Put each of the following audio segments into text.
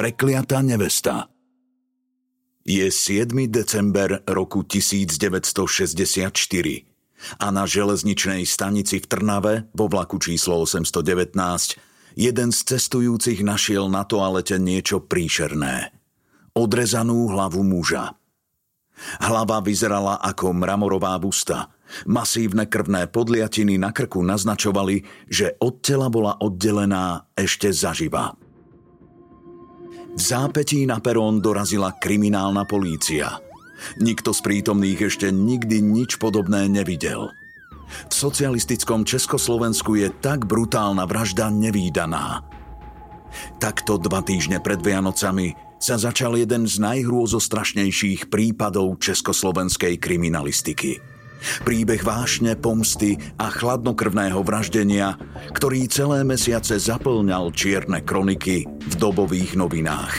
Prekliatá nevesta Je 7. december roku 1964 a na železničnej stanici v Trnave vo vlaku číslo 819 jeden z cestujúcich našiel na toalete niečo príšerné. Odrezanú hlavu muža. Hlava vyzerala ako mramorová busta. Masívne krvné podliatiny na krku naznačovali, že od tela bola oddelená ešte zaživa. V zápetí na perón dorazila kriminálna polícia. Nikto z prítomných ešte nikdy nič podobné nevidel. V socialistickom Československu je tak brutálna vražda nevýdaná. Takto dva týždne pred Vianocami sa začal jeden z najhrôzostrašnejších prípadov československej kriminalistiky – Príbeh vášne, pomsty a chladnokrvného vraždenia, ktorý celé mesiace zaplňal čierne kroniky v dobových novinách.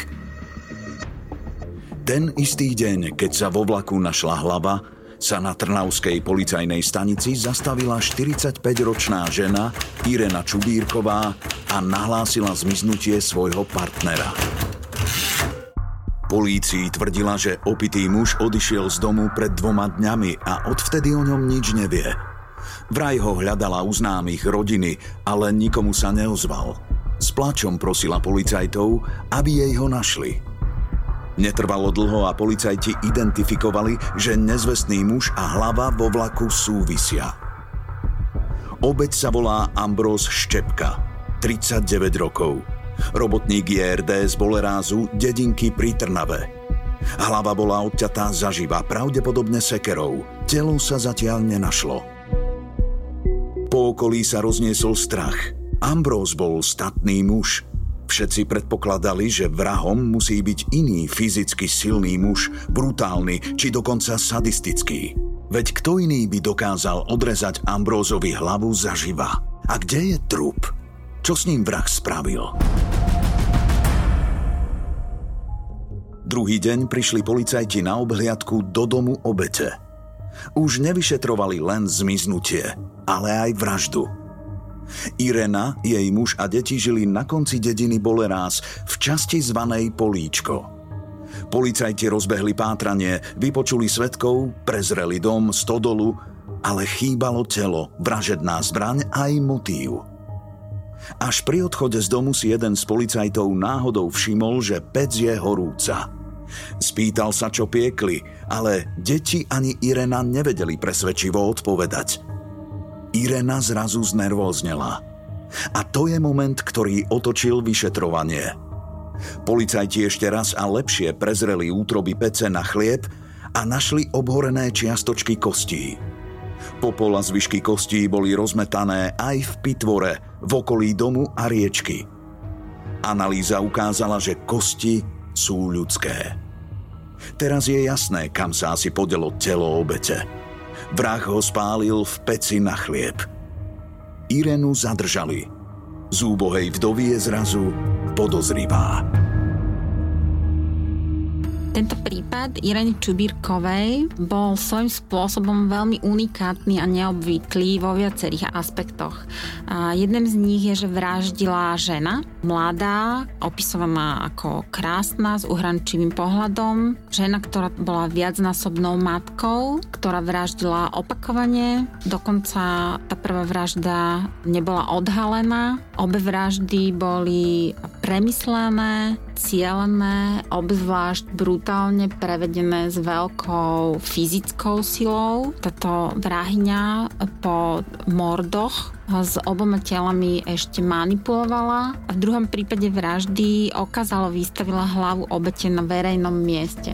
Ten istý deň, keď sa vo vlaku našla hlava, sa na Trnavskej policajnej stanici zastavila 45-ročná žena Irena Čubírková a nahlásila zmiznutie svojho partnera. Polícii tvrdila, že opitý muž odišiel z domu pred dvoma dňami a odvtedy o ňom nič nevie. Vraj ho hľadala u známych rodiny, ale nikomu sa neozval. S plačom prosila policajtov, aby jej ho našli. Netrvalo dlho a policajti identifikovali, že nezvestný muž a hlava vo vlaku súvisia. Obeď sa volá Ambrós Štepka, 39 rokov. Robotník JRD z Bolerázu, dedinky pri Trnave. Hlava bola odťatá zaživa, pravdepodobne sekerou. Telo sa zatiaľ nenašlo. Po okolí sa rozniesol strach. Ambrós bol statný muž. Všetci predpokladali, že vrahom musí byť iný fyzicky silný muž, brutálny či dokonca sadistický. Veď kto iný by dokázal odrezať Ambrózovi hlavu zaživa? A kde je trup? Čo s ním vrah spravil? Druhý deň prišli policajti na obhliadku do domu obete. Už nevyšetrovali len zmiznutie, ale aj vraždu. Irena, jej muž a deti žili na konci dediny Bolerás v časti zvanej Políčko. Policajti rozbehli pátranie, vypočuli svetkov, prezreli dom, stodolu, ale chýbalo telo, vražedná zbraň aj motív. Až pri odchode z domu si jeden z policajtov náhodou všimol, že pec je horúca. Spýtal sa, čo piekli, ale deti ani Irena nevedeli presvedčivo odpovedať. Irena zrazu znervóznela. A to je moment, ktorý otočil vyšetrovanie. Policajti ešte raz a lepšie prezreli útroby pece na chlieb a našli obhorené čiastočky kostí. Popol zvyšky kostí boli rozmetané aj v pitvore, v okolí domu a riečky. Analýza ukázala, že kosti sú ľudské. Teraz je jasné, kam sa asi podelo telo obete. Vrah ho spálil v peci na chlieb. Irenu zadržali. Zúbohej vdovy je zrazu podozrivá. Tento prípad Irene Čubírkovej bol svojím spôsobom veľmi unikátny a neobvyklý vo viacerých aspektoch. A jedným z nich je, že vraždila žena, mladá, opisovaná ako krásna, s uhrančivým pohľadom, žena, ktorá bola viacnásobnou matkou, ktorá vraždila opakovane, dokonca tá prvá vražda nebola odhalená, obe vraždy boli premyslené, cielené, obzvlášť brutálne prevedené s veľkou fyzickou silou. Táto vrahyňa po mordoch s oboma telami ešte manipulovala a v druhom prípade vraždy okázalo vystavila hlavu obete na verejnom mieste.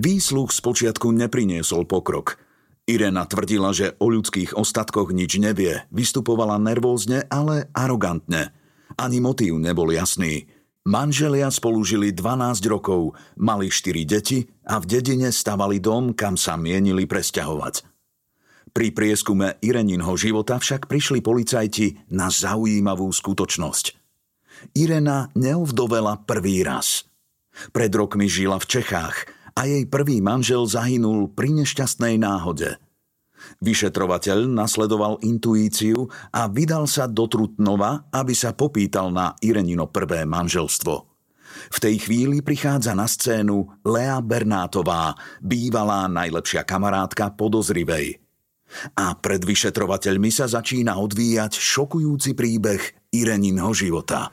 Výsluh spočiatku nepriniesol pokrok. Irena tvrdila, že o ľudských ostatkoch nič nevie, vystupovala nervózne, ale arogantne – ani motív nebol jasný. Manželia spolu žili 12 rokov, mali 4 deti a v dedine stavali dom, kam sa mienili presťahovať. Pri prieskume Ireninho života však prišli policajti na zaujímavú skutočnosť. Irena neovdovela prvý raz. Pred rokmi žila v Čechách a jej prvý manžel zahynul pri nešťastnej náhode – Vyšetrovateľ nasledoval intuíciu a vydal sa do Trutnova, aby sa popýtal na Irenino prvé manželstvo. V tej chvíli prichádza na scénu Lea Bernátová, bývalá najlepšia kamarátka podozrivej. A pred vyšetrovateľmi sa začína odvíjať šokujúci príbeh Ireninho života.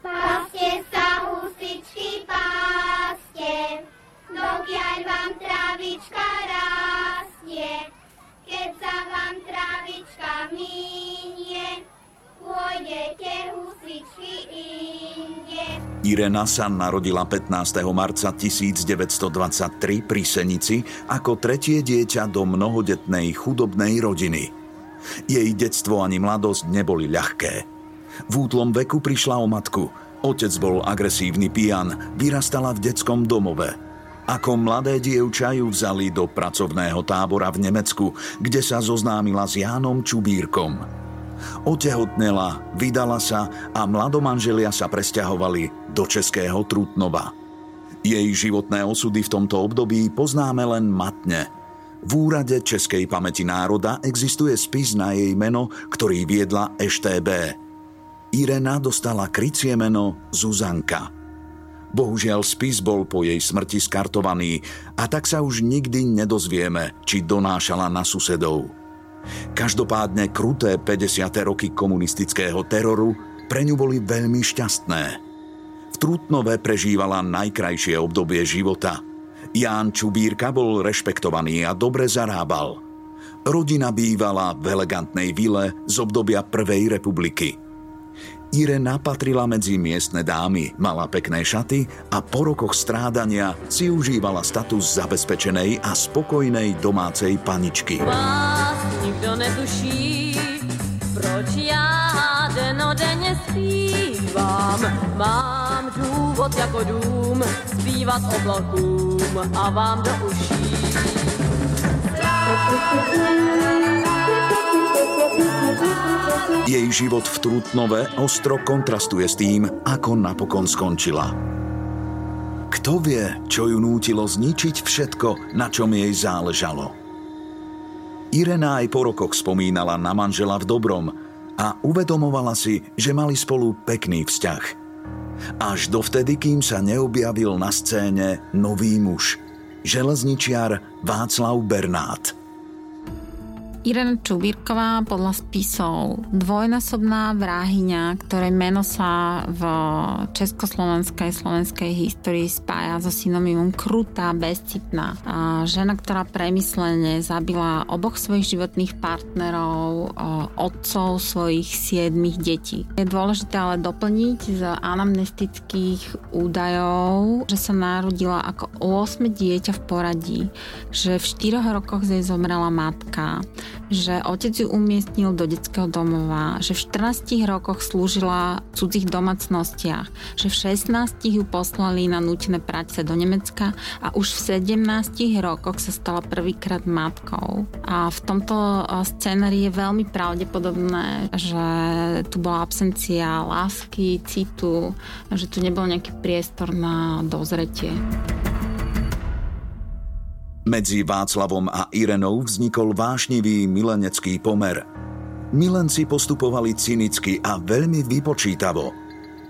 Irena sa narodila 15. marca 1923 pri Senici ako tretie dieťa do mnohodetnej chudobnej rodiny. Jej detstvo ani mladosť neboli ľahké. V útlom veku prišla o matku. Otec bol agresívny pijan, vyrastala v detskom domove – ako mladé dievča ju vzali do pracovného tábora v Nemecku, kde sa zoznámila s Jánom Čubírkom. Otehotnela, vydala sa a mladomanželia sa presťahovali do Českého Trutnova. Jej životné osudy v tomto období poznáme len matne. V úrade Českej pamäti národa existuje spis na jej meno, ktorý viedla EŠTB. Irena dostala krycie meno Zuzanka. Bohužiaľ spis bol po jej smrti skartovaný a tak sa už nikdy nedozvieme, či donášala na susedov. Každopádne kruté 50. roky komunistického teroru pre ňu boli veľmi šťastné. V Trutnove prežívala najkrajšie obdobie života. Ján Čubírka bol rešpektovaný a dobre zarábal. Rodina bývala v elegantnej vile z obdobia Prvej republiky – Irena patrila medzi miestne dámy, mala pekné šaty a po rokoch strádania si užívala status zabezpečenej a spokojnej domácej paničky. Vás nikdo netuší, proč já denodenně zpívám. Mám důvod jako dům zpívat oblakům a vám do uší. Jej život v Trutnove ostro kontrastuje s tým, ako napokon skončila. Kto vie, čo ju nútilo zničiť všetko, na čom jej záležalo? Irena aj po rokoch spomínala na manžela v dobrom a uvedomovala si, že mali spolu pekný vzťah. Až dovtedy, kým sa neobjavil na scéne nový muž, železničiar Václav Bernát – Irena Čubírková podľa spisov dvojnásobná vráhyňa, ktoré meno sa v československej slovenskej histórii spája so synonymom krutá, bezcitná. A žena, ktorá premyslene zabila oboch svojich životných partnerov, otcov svojich siedmých detí. Je dôležité ale doplniť z anamnestických údajov, že sa narodila ako 8 dieťa v poradí, že v 4 rokoch jej zomrela matka, že otec ju umiestnil do detského domova, že v 14 rokoch slúžila v cudzích domácnostiach, že v 16 ju poslali na nutené práce do Nemecka a už v 17 rokoch sa stala prvýkrát matkou. A v tomto scénári je veľmi pravdepodobné, že tu bola absencia lásky, citu, že tu nebol nejaký priestor na dozretie. Medzi Václavom a Irenou vznikol vášnivý milenecký pomer. Milenci postupovali cynicky a veľmi vypočítavo.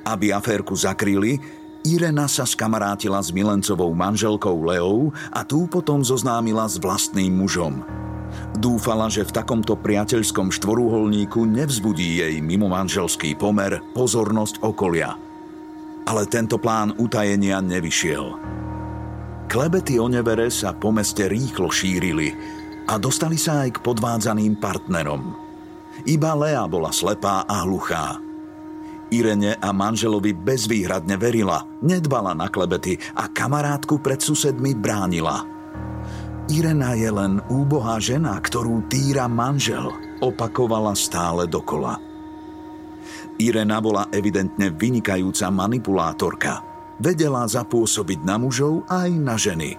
Aby aférku zakryli, Irena sa skamarátila s milencovou manželkou Leou a tú potom zoznámila s vlastným mužom. Dúfala, že v takomto priateľskom štvorúholníku nevzbudí jej mimomanželský pomer pozornosť okolia. Ale tento plán utajenia nevyšiel. Klebety o nevere sa po meste rýchlo šírili a dostali sa aj k podvádzaným partnerom. Iba Lea bola slepá a hluchá. Irene a manželovi bezvýhradne verila, nedbala na klebety a kamarátku pred susedmi bránila. Irena je len úbohá žena, ktorú týra manžel, opakovala stále dokola. Irena bola evidentne vynikajúca manipulátorka – vedela zapôsobiť na mužov aj na ženy.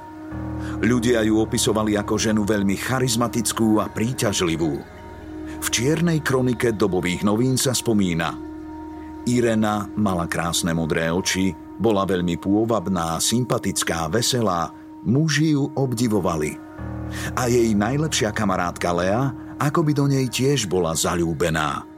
Ľudia ju opisovali ako ženu veľmi charizmatickú a príťažlivú. V čiernej kronike dobových novín sa spomína Irena mala krásne modré oči, bola veľmi pôvabná, sympatická, veselá, muži ju obdivovali. A jej najlepšia kamarátka Lea, ako by do nej tiež bola zalúbená.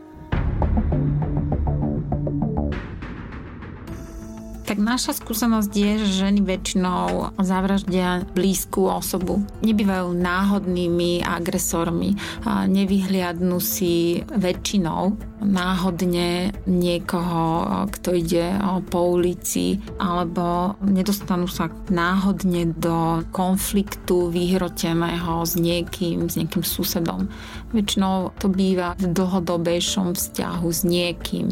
Tak naša skúsenosť je, že ženy väčšinou zavraždia blízku osobu. Nebývajú náhodnými agresormi. Nevyhliadnú si väčšinou náhodne niekoho, kto ide po ulici, alebo nedostanú sa náhodne do konfliktu vyhroteného s niekým, s nejakým susedom. Väčšinou to býva v dlhodobejšom vzťahu s niekým.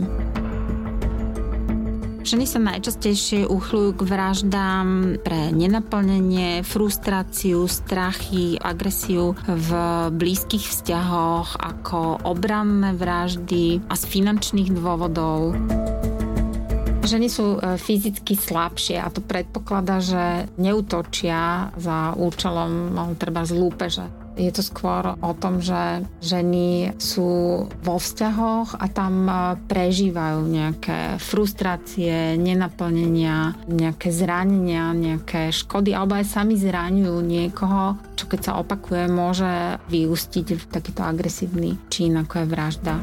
Ženy sa najčastejšie uchľujú k vraždám pre nenaplnenie, frustráciu, strachy, agresiu v blízkych vzťahoch ako obranné vraždy a z finančných dôvodov. Ženy sú e, fyzicky slabšie a to predpokladá, že neutočia za účelom no, treba z lúpeže je to skôr o tom, že ženy sú vo vzťahoch a tam e, prežívajú nejaké frustrácie, nenaplnenia, nejaké zranenia, nejaké škody, alebo aj sami zraňujú niekoho, čo keď sa opakuje, môže vyústiť v takýto agresívny čin, ako je vražda.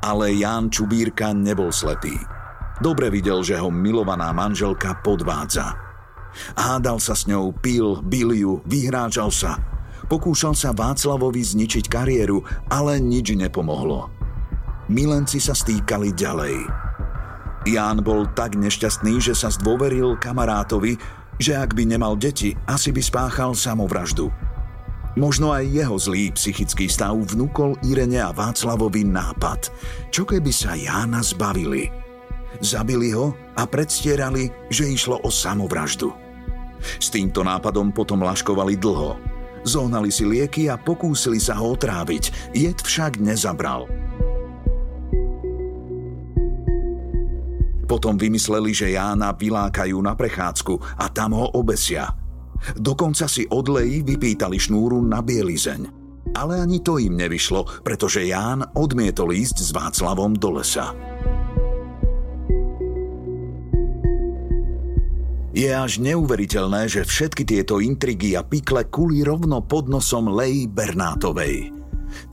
Ale Ján Čubírka nebol slepý. Dobre videl, že ho milovaná manželka podvádza Hádal sa s ňou, pil, bil ju, vyhráčal sa. Pokúšal sa Václavovi zničiť kariéru, ale nič nepomohlo. Milenci sa stýkali ďalej. Ján bol tak nešťastný, že sa zdôveril kamarátovi, že ak by nemal deti, asi by spáchal samovraždu. Možno aj jeho zlý psychický stav vnúkol Irene a Václavovi nápad. Čo keby sa Jána zbavili? Zabili ho a predstierali, že išlo o samovraždu. S týmto nápadom potom laškovali dlho. Zohnali si lieky a pokúsili sa ho otráviť, jed však nezabral. Potom vymysleli, že Jána vylákajú na prechádzku a tam ho obesia. Dokonca si od Leji vypýtali šnúru na bielizeň. Ale ani to im nevyšlo, pretože Ján odmietol ísť s Václavom do lesa. Je až neuveriteľné, že všetky tieto intrigy a pikle kuli rovno pod nosom Lej Bernátovej.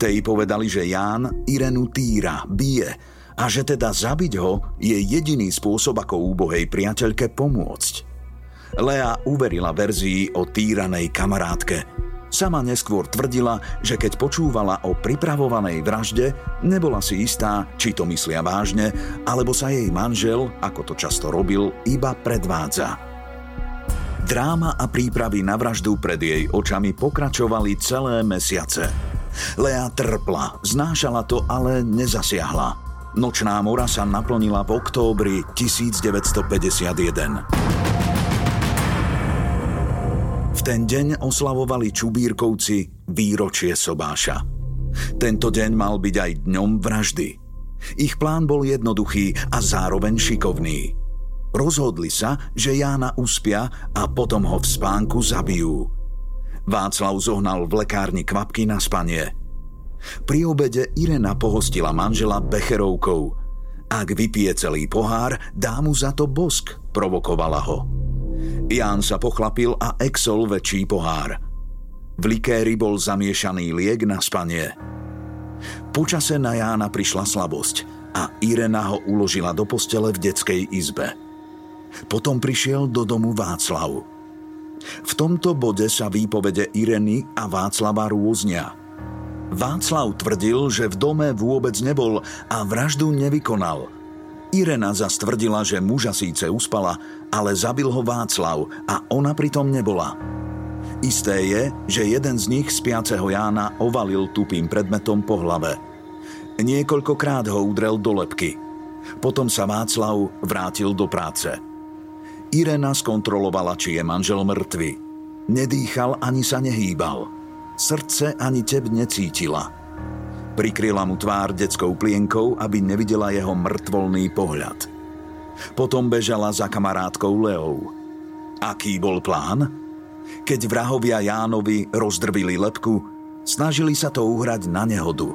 Tej povedali, že Ján Irenu týra, bije a že teda zabiť ho je jediný spôsob, ako úbohej priateľke pomôcť. Lea uverila verzii o týranej kamarátke. Sama neskôr tvrdila, že keď počúvala o pripravovanej vražde, nebola si istá, či to myslia vážne, alebo sa jej manžel, ako to často robil, iba predvádza. Dráma a prípravy na vraždu pred jej očami pokračovali celé mesiace. Lea trpla, znášala to, ale nezasiahla. Nočná mora sa naplnila v októbri 1951. ten deň oslavovali Čubírkovci výročie Sobáša. Tento deň mal byť aj dňom vraždy. Ich plán bol jednoduchý a zároveň šikovný. Rozhodli sa, že Jána uspia a potom ho v spánku zabijú. Václav zohnal v lekárni kvapky na spanie. Pri obede Irena pohostila manžela becherovkou. Ak vypije celý pohár, dá mu za to bosk, provokovala ho. Ján sa pochlapil a exol väčší pohár. V likéri bol zamiešaný liek na spanie. Počase na Jána prišla slabosť a Irena ho uložila do postele v detskej izbe. Potom prišiel do domu Václav. V tomto bode sa výpovede Ireny a Václava rôznia. Václav tvrdil, že v dome vôbec nebol a vraždu nevykonal. Irena zastvrdila, že muža síce uspala, ale zabil ho Václav a ona pritom nebola. Isté je, že jeden z nich spiaceho Jána ovalil tupým predmetom po hlave. Niekoľkokrát ho udrel do lepky. Potom sa Václav vrátil do práce. Irena skontrolovala, či je manžel mŕtvy. Nedýchal ani sa nehýbal. Srdce ani teb necítila. Prikryla mu tvár detskou plienkou, aby nevidela jeho mŕtvolný pohľad. Potom bežala za kamarátkou Leou. Aký bol plán? Keď vrahovia Jánovi rozdrvili lepku, snažili sa to uhrať na nehodu.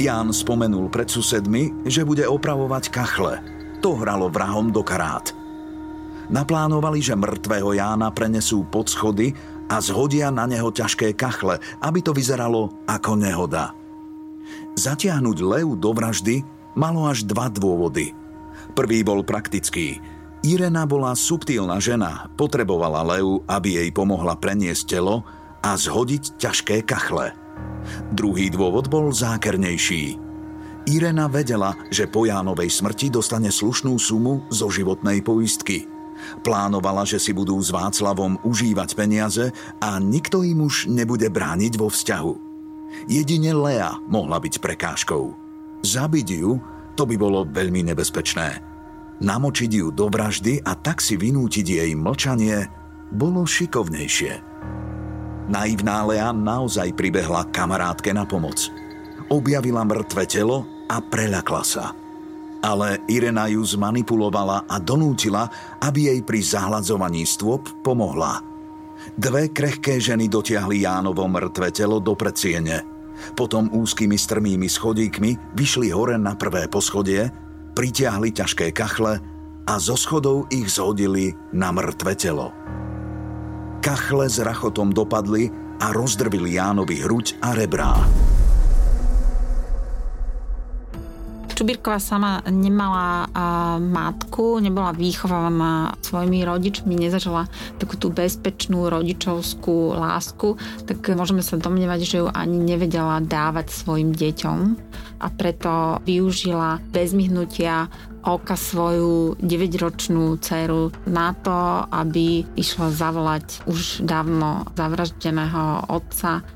Ján spomenul pred susedmi, že bude opravovať kachle. To hralo vrahom do karát. Naplánovali, že mŕtvého Jána prenesú pod schody a zhodia na neho ťažké kachle, aby to vyzeralo ako nehoda. Zatiahnuť Leu do vraždy malo až dva dôvody. Prvý bol praktický. Irena bola subtilná žena, potrebovala Leu, aby jej pomohla preniesť telo a zhodiť ťažké kachle. Druhý dôvod bol zákernejší. Irena vedela, že po Jánovej smrti dostane slušnú sumu zo životnej poistky – Plánovala, že si budú s Václavom užívať peniaze a nikto im už nebude brániť vo vzťahu. Jedine Lea mohla byť prekážkou. Zabiť ju, to by bolo veľmi nebezpečné. Namočiť ju do vraždy a tak si vynútiť jej mlčanie bolo šikovnejšie. Naivná Lea naozaj pribehla kamarátke na pomoc. Objavila mŕtve telo a preľakla sa – ale Irena ju zmanipulovala a donútila, aby jej pri zahladzovaní stôp pomohla. Dve krehké ženy dotiahli Jánovo mŕtve telo do predsiene. Potom úzkými strmými schodíkmi vyšli hore na prvé poschodie, pritiahli ťažké kachle a zo schodov ich zhodili na mŕtve telo. Kachle s rachotom dopadli a rozdrvili Jánovi hruď a rebrá. Čubírková sama nemala matku, nebola výchovaná svojimi rodičmi, nezažila takú tú bezpečnú rodičovskú lásku, tak môžeme sa domnievať, že ju ani nevedela dávať svojim deťom. A preto využila bez myhnutia oka svoju 9-ročnú dceru na to, aby išla zavolať už dávno zavraždeného otca,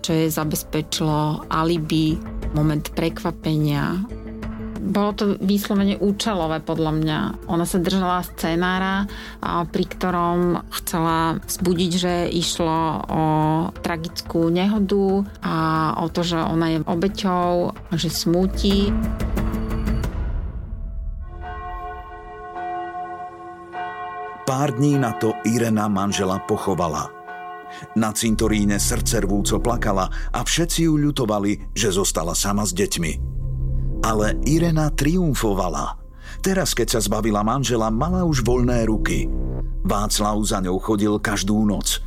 čo jej zabezpečilo alibi, moment prekvapenia, bolo to výslovene účelové podľa mňa. Ona sa držala scenára, pri ktorom chcela vzbudiť, že išlo o tragickú nehodu a o to, že ona je obeťou, že smúti. Pár dní na to Irena manžela pochovala. Na cintoríne srdce rvúco plakala a všetci ju ľutovali, že zostala sama s deťmi. Ale Irena triumfovala. Teraz, keď sa zbavila manžela, mala už voľné ruky. Václav za ňou chodil každú noc.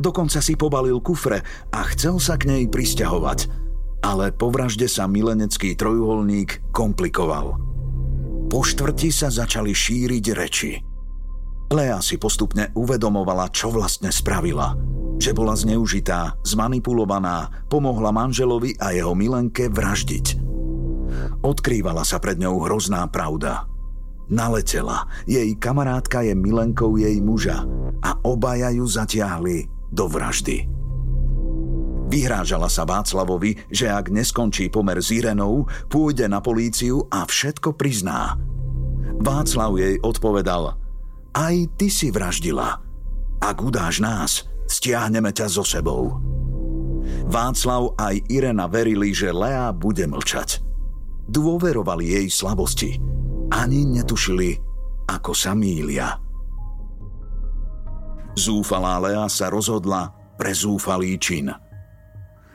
Dokonca si pobalil kufre a chcel sa k nej prisťahovať. Ale po vražde sa milenecký trojuholník komplikoval. Po štvrti sa začali šíriť reči. Lea si postupne uvedomovala, čo vlastne spravila. Že bola zneužitá, zmanipulovaná, pomohla manželovi a jeho milenke vraždiť. Odkrývala sa pred ňou hrozná pravda. Naletela. Jej kamarátka je milenkou jej muža a obaja ju zatiahli do vraždy. Vyhrážala sa Václavovi, že ak neskončí pomer s Irenou, pôjde na políciu a všetko prizná. Václav jej odpovedal, aj ty si vraždila. Ak udáš nás, stiahneme ťa so sebou. Václav aj Irena verili, že Lea bude mlčať. Dôverovali jej slabosti. Ani netušili, ako sa mýlia. Zúfalá Lea sa rozhodla pre zúfalý čin.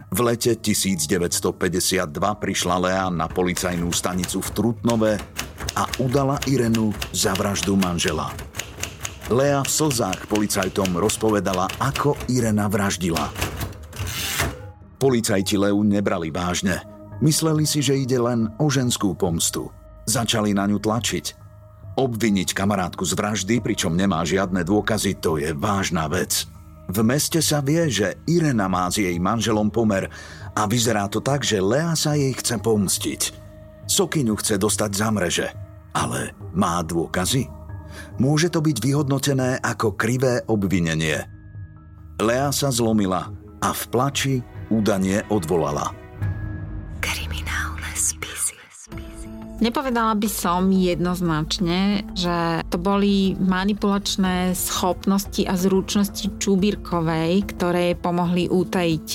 V lete 1952 prišla Lea na policajnú stanicu v Trutnove a udala Irenu za vraždu manžela. Lea v slzách policajtom rozpovedala, ako Irena vraždila. Policajti Leu nebrali vážne. Mysleli si, že ide len o ženskú pomstu. Začali na ňu tlačiť. Obviniť kamarátku z vraždy, pričom nemá žiadne dôkazy, to je vážna vec. V meste sa vie, že Irena má s jej manželom pomer a vyzerá to tak, že Lea sa jej chce pomstiť. Sokyňu chce dostať za mreže, ale má dôkazy? Môže to byť vyhodnotené ako krivé obvinenie. Lea sa zlomila a v plači údanie odvolala. Nepovedala by som jednoznačne, že to boli manipulačné schopnosti a zručnosti Čubírkovej, ktoré pomohli utajiť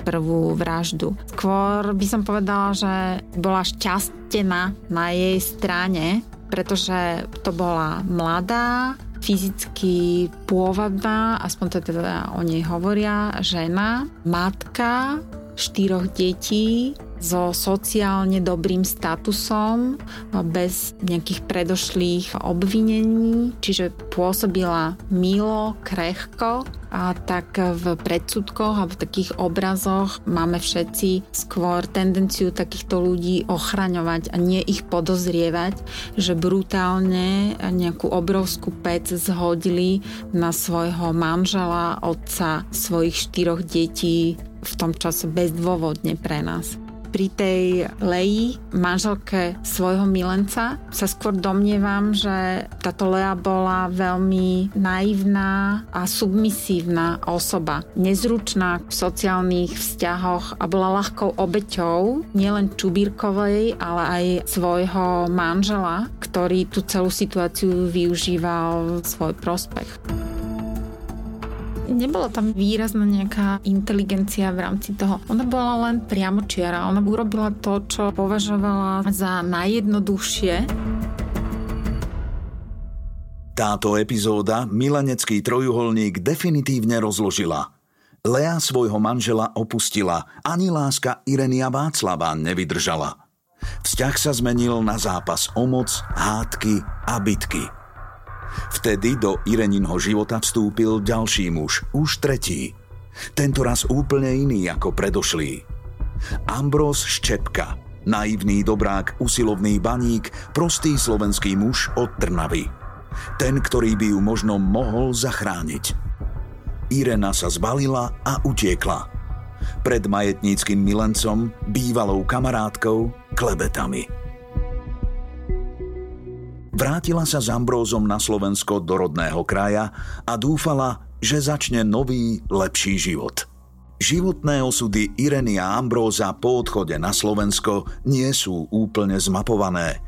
prvú vraždu. Skôr by som povedala, že bola šťastená na jej strane, pretože to bola mladá, fyzicky pôvabná, aspoň to teda o nej hovoria, žena, matka štyroch detí, so sociálne dobrým statusom, bez nejakých predošlých obvinení, čiže pôsobila milo, krehko a tak v predsudkoch a v takých obrazoch máme všetci skôr tendenciu takýchto ľudí ochraňovať a nie ich podozrievať, že brutálne nejakú obrovskú pec zhodili na svojho manžela, otca svojich štyroch detí v tom čase bezdôvodne pre nás pri tej Leji, manželke svojho milenca, sa skôr domnievam, že táto Lea bola veľmi naivná a submisívna osoba. Nezručná v sociálnych vzťahoch a bola ľahkou obeťou nielen Čubírkovej, ale aj svojho manžela, ktorý tú celú situáciu využíval v svoj prospech nebola tam výrazná nejaká inteligencia v rámci toho. Ona bola len priamočiara. Ona urobila to, čo považovala za najjednoduchšie. Táto epizóda milanecký trojuholník definitívne rozložila. Lea svojho manžela opustila, ani láska Irenia Václava nevydržala. Vzťah sa zmenil na zápas o moc, hádky a bitky – Vtedy do Ireninho života vstúpil ďalší muž, už tretí. Tento raz úplne iný ako predošlý. Ambros Ščepka, naivný dobrák, usilovný baník, prostý slovenský muž od Trnavy. Ten, ktorý by ju možno mohol zachrániť. Irena sa zbalila a utiekla. Pred majetníckým milencom, bývalou kamarátkou, klebetami. Vrátila sa s Ambrózom na Slovensko do rodného kraja a dúfala, že začne nový, lepší život. Životné osudy Ireny a Ambróza po odchode na Slovensko nie sú úplne zmapované.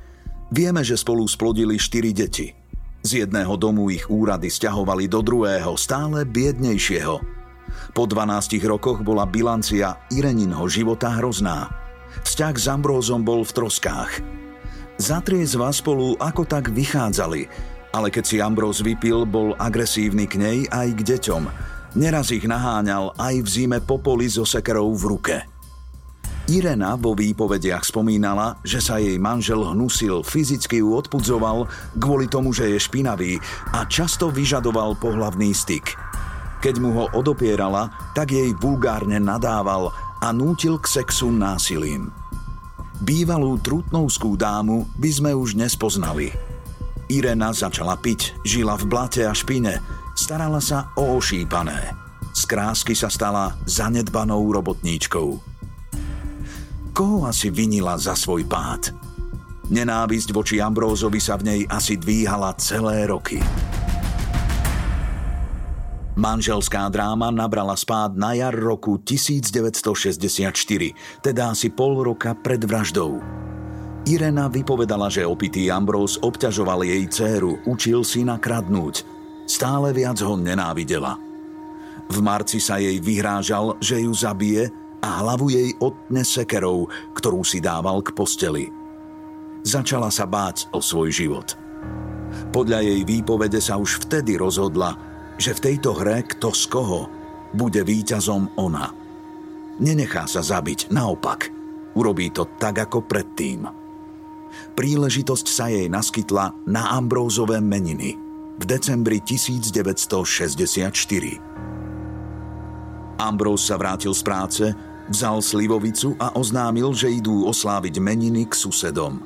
Vieme, že spolu splodili štyri deti. Z jedného domu ich úrady stiahovali do druhého, stále biednejšieho. Po 12 rokoch bola bilancia Ireninho života hrozná. Vzťah s Ambrózom bol v troskách – Zatriezva spolu ako tak vychádzali, ale keď si Ambrose vypil, bol agresívny k nej aj k deťom. Neraz ich naháňal aj v zime popoli so sekerou v ruke. Irena vo výpovediach spomínala, že sa jej manžel hnusil, fyzicky ju odpudzoval kvôli tomu, že je špinavý a často vyžadoval pohlavný styk. Keď mu ho odopierala, tak jej vulgárne nadával a nútil k sexu násilím. Bývalú trutnovskú dámu by sme už nespoznali. Irena začala piť, žila v blate a špine, starala sa o ošípané. Z krásky sa stala zanedbanou robotníčkou. Koho asi vinila za svoj pád? Nenávisť voči Ambrózovi sa v nej asi dvíhala celé roky. Manželská dráma nabrala spád na jar roku 1964, teda asi pol roka pred vraždou. Irena vypovedala, že opitý Ambrose obťažoval jej dceru, učil si nakradnúť. Stále viac ho nenávidela. V marci sa jej vyhrážal, že ju zabije a hlavu jej odtne sekerou, ktorú si dával k posteli. Začala sa báť o svoj život. Podľa jej výpovede sa už vtedy rozhodla, že v tejto hre kto z koho bude víťazom ona. Nenechá sa zabiť, naopak. Urobí to tak ako predtým. Príležitosť sa jej naskytla na Ambrózové meniny v decembri 1964. Ambrose sa vrátil z práce, vzal slivovicu a oznámil, že idú osláviť meniny k susedom.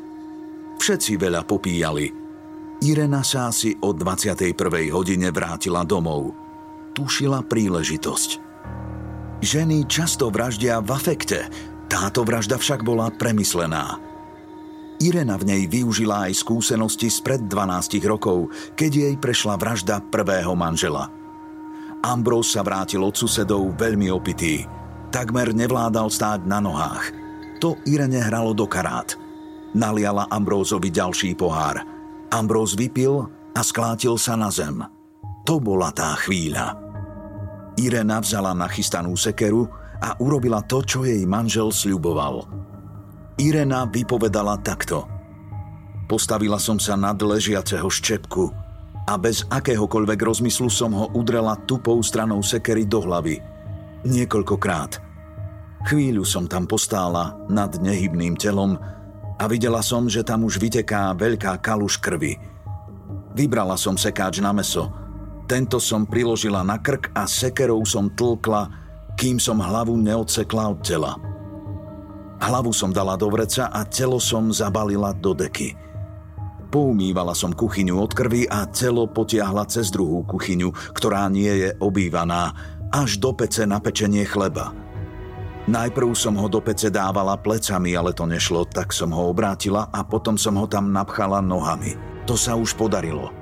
Všetci veľa popíjali. Irena sa asi o 21. hodine vrátila domov. Tušila príležitosť. Ženy často vraždia v afekte, táto vražda však bola premyslená. Irena v nej využila aj skúsenosti spred 12 rokov, keď jej prešla vražda prvého manžela – Ambrose sa vrátil od susedov veľmi opitý. Takmer nevládal stáť na nohách. To Irene hralo do karát. Naliala Ambrózovi ďalší pohár. Ambrose vypil a sklátil sa na zem. To bola tá chvíľa. Irena vzala nachystanú sekeru a urobila to, čo jej manžel sľuboval. Irena vypovedala takto. Postavila som sa nad ležiaceho ščepku – a bez akéhokoľvek rozmyslu som ho udrela tupou stranou sekery do hlavy. Niekoľkokrát. Chvíľu som tam postála nad nehybným telom a videla som, že tam už vyteká veľká kaluš krvi. Vybrala som sekáč na meso. Tento som priložila na krk a sekerou som tlkla, kým som hlavu neodsekla od tela. Hlavu som dala do vreca a telo som zabalila do deky. Poumývala som kuchyňu od krvi a telo potiahla cez druhú kuchyňu, ktorá nie je obývaná, až do pece na pečenie chleba. Najprv som ho do pece dávala plecami, ale to nešlo, tak som ho obrátila a potom som ho tam napchala nohami. To sa už podarilo.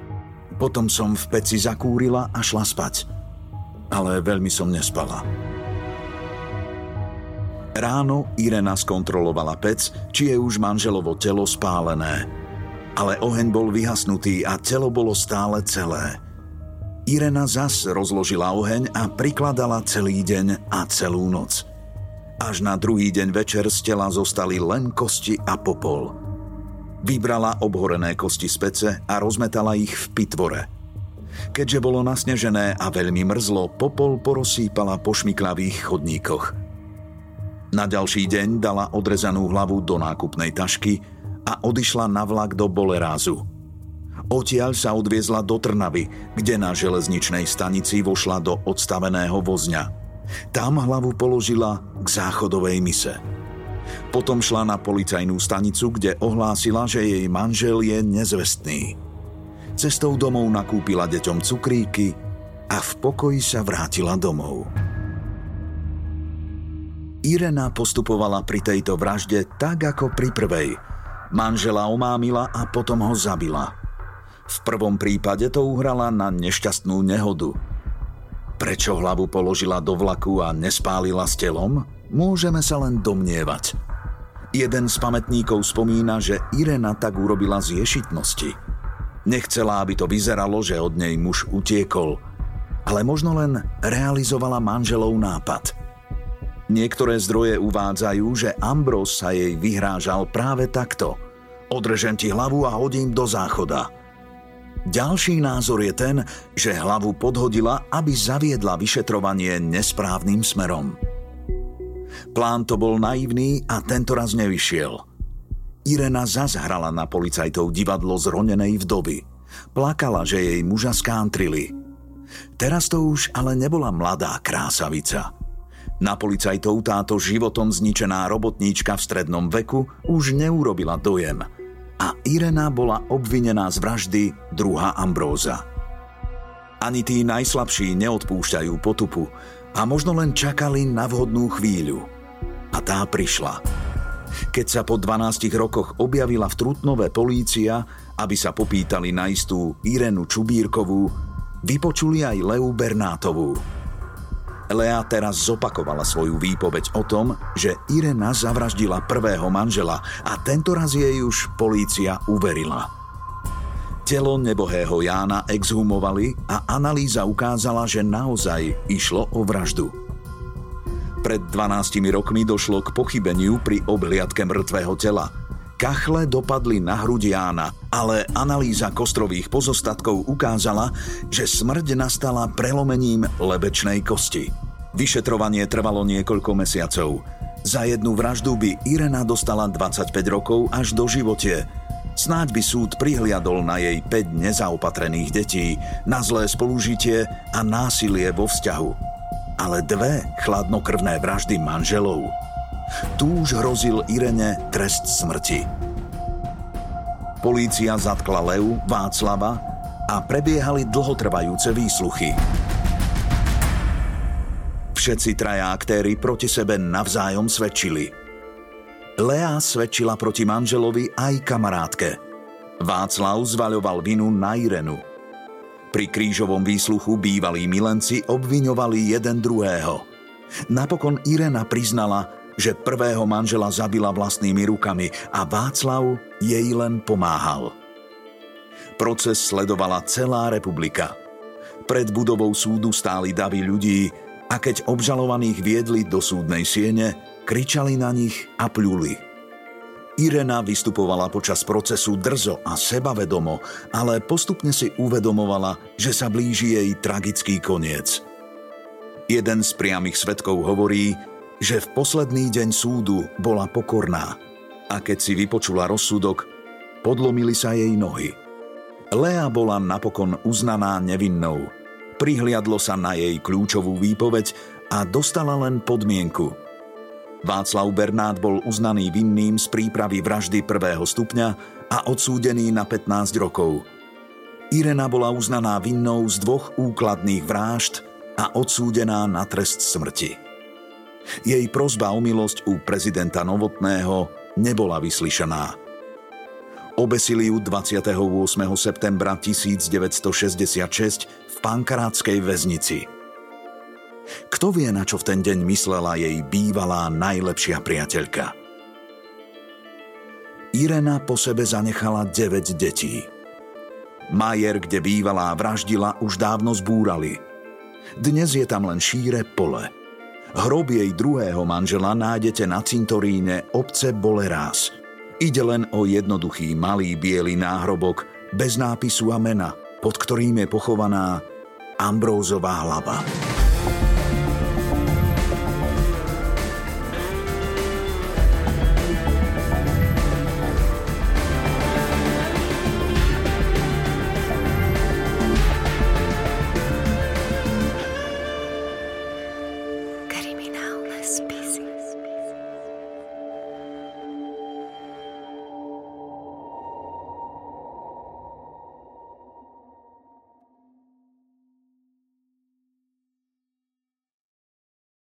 Potom som v peci zakúrila a šla spať. Ale veľmi som nespala. Ráno Irena skontrolovala pec, či je už manželovo telo spálené ale oheň bol vyhasnutý a telo bolo stále celé. Irena zas rozložila oheň a prikladala celý deň a celú noc. Až na druhý deň večer z tela zostali len kosti a popol. Vybrala obhorené kosti z pece a rozmetala ich v pitvore. Keďže bolo nasnežené a veľmi mrzlo, popol porosýpala po šmiklavých chodníkoch. Na ďalší deň dala odrezanú hlavu do nákupnej tašky a odišla na vlak do Bolerázu. Odtiaľ sa odviezla do Trnavy, kde na železničnej stanici vošla do odstaveného vozňa. Tam hlavu položila k záchodovej mise. Potom šla na policajnú stanicu, kde ohlásila, že jej manžel je nezvestný. Cestou domov nakúpila deťom cukríky a v pokoji sa vrátila domov. Irena postupovala pri tejto vražde tak ako pri prvej – Manžela omámila a potom ho zabila. V prvom prípade to uhrala na nešťastnú nehodu. Prečo hlavu položila do vlaku a nespálila s telom? Môžeme sa len domnievať. Jeden z pamätníkov spomína, že Irena tak urobila z ješitnosti. Nechcela, aby to vyzeralo, že od nej muž utiekol, ale možno len realizovala manželov nápad – Niektoré zdroje uvádzajú, že Ambros sa jej vyhrážal práve takto. Odrežem ti hlavu a hodím do záchoda. Ďalší názor je ten, že hlavu podhodila, aby zaviedla vyšetrovanie nesprávnym smerom. Plán to bol naivný a tento raz nevyšiel. Irena zazhrala na policajtov divadlo zronenej vdovy. Plakala, že jej muža skántrili. Teraz to už ale nebola mladá krásavica – na policajtov táto životom zničená robotníčka v strednom veku už neurobila dojem a Irena bola obvinená z vraždy druha Ambróza. Ani tí najslabší neodpúšťajú potupu a možno len čakali na vhodnú chvíľu. A tá prišla. Keď sa po 12 rokoch objavila v Trutnove polícia, aby sa popýtali na istú Irenu Čubírkovú, vypočuli aj Leu Bernátovú, Lea teraz zopakovala svoju výpoveď o tom, že Irena zavraždila prvého manžela a tento raz jej už polícia uverila. Telo nebohého Jána exhumovali a analýza ukázala, že naozaj išlo o vraždu. Pred 12 rokmi došlo k pochybeniu pri obhliadke mŕtvého tela. Kachle dopadli na hruď Jána, ale analýza kostrových pozostatkov ukázala, že smrť nastala prelomením lebečnej kosti. Vyšetrovanie trvalo niekoľko mesiacov. Za jednu vraždu by Irena dostala 25 rokov až do živote, Snáď by súd prihliadol na jej 5 nezaopatrených detí, na zlé spolužitie a násilie vo vzťahu. Ale dve chladnokrvné vraždy manželov. Tu už hrozil Irene trest smrti. Polícia zatkla Leu, Václava a prebiehali dlhotrvajúce výsluchy. Všetci traja aktéry proti sebe navzájom svedčili – Lea svedčila proti manželovi aj kamarátke. Václav zvaľoval vinu na Irenu. Pri krížovom výsluchu bývalí milenci obviňovali jeden druhého. Napokon Irena priznala, že prvého manžela zabila vlastnými rukami a Václav jej len pomáhal. Proces sledovala celá republika. Pred budovou súdu stáli davy ľudí a keď obžalovaných viedli do súdnej siene, kričali na nich a pľuli. Irena vystupovala počas procesu drzo a sebavedomo, ale postupne si uvedomovala, že sa blíži jej tragický koniec. Jeden z priamých svetkov hovorí, že v posledný deň súdu bola pokorná a keď si vypočula rozsudok, podlomili sa jej nohy. Lea bola napokon uznaná nevinnou. Prihliadlo sa na jej kľúčovú výpoveď a dostala len podmienku – Václav Bernát bol uznaný vinným z prípravy vraždy prvého stupňa a odsúdený na 15 rokov. Irena bola uznaná vinnou z dvoch úkladných vrážd a odsúdená na trest smrti. Jej prozba o milosť u prezidenta Novotného nebola vyslyšaná. Obesili ju 28. septembra 1966 v Pankarátskej väznici – kto vie, na čo v ten deň myslela jej bývalá najlepšia priateľka? Irena po sebe zanechala 9 detí. Majer, kde bývalá vraždila, už dávno zbúrali. Dnes je tam len šíre pole. Hrob jej druhého manžela nájdete na cintoríne obce Bolerás. Ide len o jednoduchý malý biely náhrobok bez nápisu a mena, pod ktorým je pochovaná Ambrózová hlava.